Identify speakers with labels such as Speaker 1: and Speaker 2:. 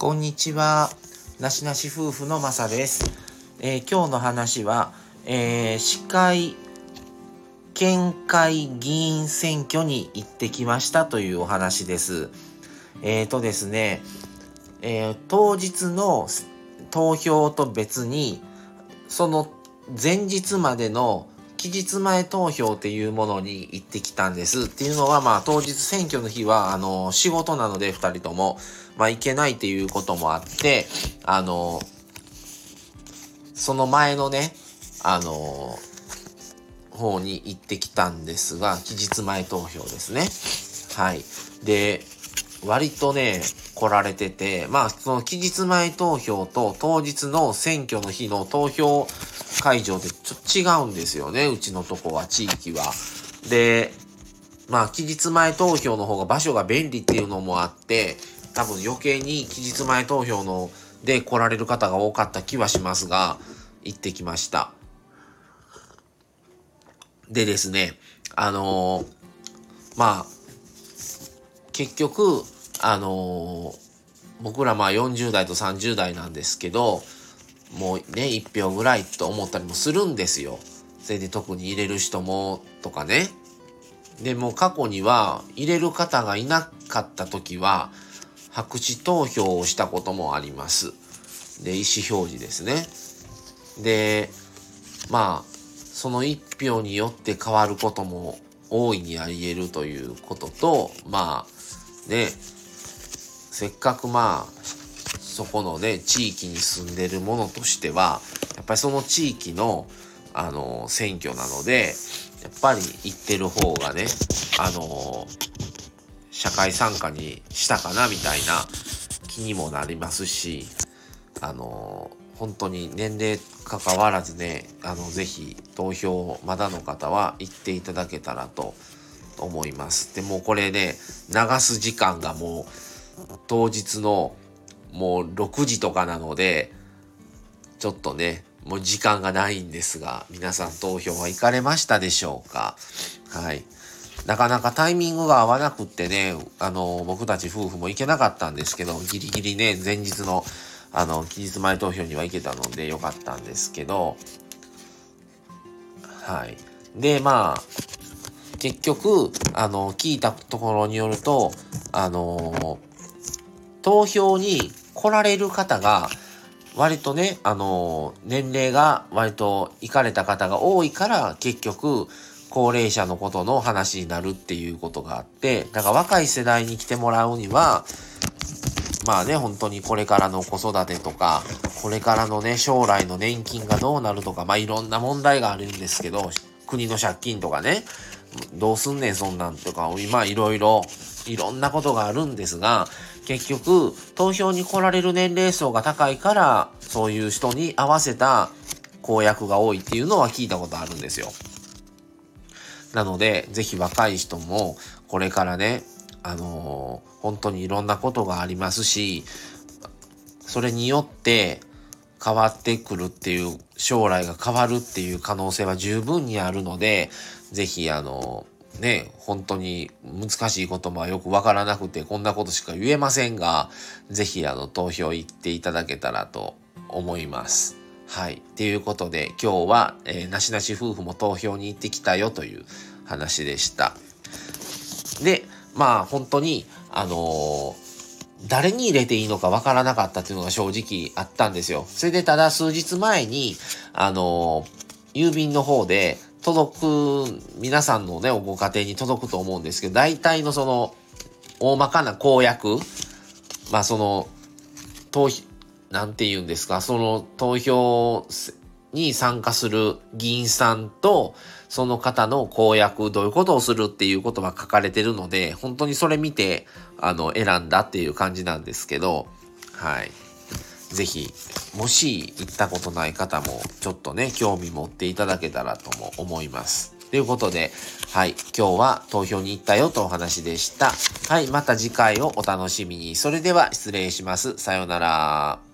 Speaker 1: こんにちは。なしなし夫婦のまさです。えー今日の話は、えー市会県会議員選挙に行ってきましたというお話です。えーとですね、えー当日の投票と別に、その前日までの期日前投票っていうものに行ってきたんです。っていうのは、まあ当日選挙の日は、あの、仕事なので二人とも、まあ行けないっていうこともあって、あの、その前のね、あの、方に行ってきたんですが、期日前投票ですね。はい。で、割とね、来られてて、まあ、その期日前投票と当日の選挙の日の投票会場でちょっと違うんですよね、うちのとこは、地域は。で、まあ、期日前投票の方が場所が便利っていうのもあって、多分余計に期日前投票ので来られる方が多かった気はしますが、行ってきました。でですね、あのーまあ、結局、あのー僕らまあ40代と30代なんですけど、もうね、1票ぐらいと思ったりもするんですよ。それで特に入れる人もとかね。でも過去には入れる方がいなかった時は白紙投票をしたこともあります。で、意思表示ですね。で、まあ、その一票によって変わることも大いにあり得るということと、まあ、ね、せっかくまあ、そこのね、地域に住んでるものとしては、やっぱりその地域の、あの、選挙なので、やっぱり行ってる方がね、あの、社会参加にしたかなみたいな気にもなりますし、あの、本当に年齢関わらずね、あの、ぜひ投票まだの方は行っていただけたらと思います。でもうこれね、流す時間がもう当日のもう6時とかなので、ちょっとね、もう時間がないんですが、皆さん投票は行かれましたでしょうか？はい。なかなかタイミングが合わなくってね、あの、僕たち夫婦も行けなかったんですけど、ギリギリね、前日の、あの、期日前投票には行けたのでよかったんですけど、はい。で、まあ、結局、あの、聞いたところによると、あの、投票に来られる方が、割とね、あの、年齢が割と行かれた方が多いから、結局、高齢者のことの話になるっていうことがあって、だから若い世代に来てもらうには、まあね、本当にこれからの子育てとか、これからのね、将来の年金がどうなるとか、まあいろんな問題があるんですけど、国の借金とかね、どうすんねんそんなんとか、今いろいろ、いろんなことがあるんですが、結局、投票に来られる年齢層が高いから、そういう人に合わせた公約が多いっていうのは聞いたことあるんですよ。なので、ぜひ若い人も、これからね、あのー本当にいろんなことがありますし、それによって変わってくるっていう、将来が変わるっていう可能性は十分にあるので、ぜひあのーね、本当に難しいこともよくわからなくて、こんなことしか言えませんが、ぜひあの投票行っていただけたらと思います。はい。ということで、今日は、えーなしなし夫婦も投票に行ってきたよという話でした。で、まあ本当に、あのー誰に入れていいのかわからなかったっていうのが正直あったんですよ。それでただ数日前に、あの郵便の方で届く、皆さんのね、ご家庭に届くと思うんですけど、大体のその、大まかな公約、まあその、投票、なんて言うんですか、その投票に参加する議員さんと、その方の公約、どういうことをするっていうことが書かれてるので、本当にそれ見て、あの、選んだっていう感じなんですけど、はい。ぜひ、もし行ったことない方も、ちょっとね、興味持っていただけたらとも思います。ということで、はい、今日は投票に行ったよとお話でした。はい、また次回をお楽しみに。それでは失礼します。さようなら。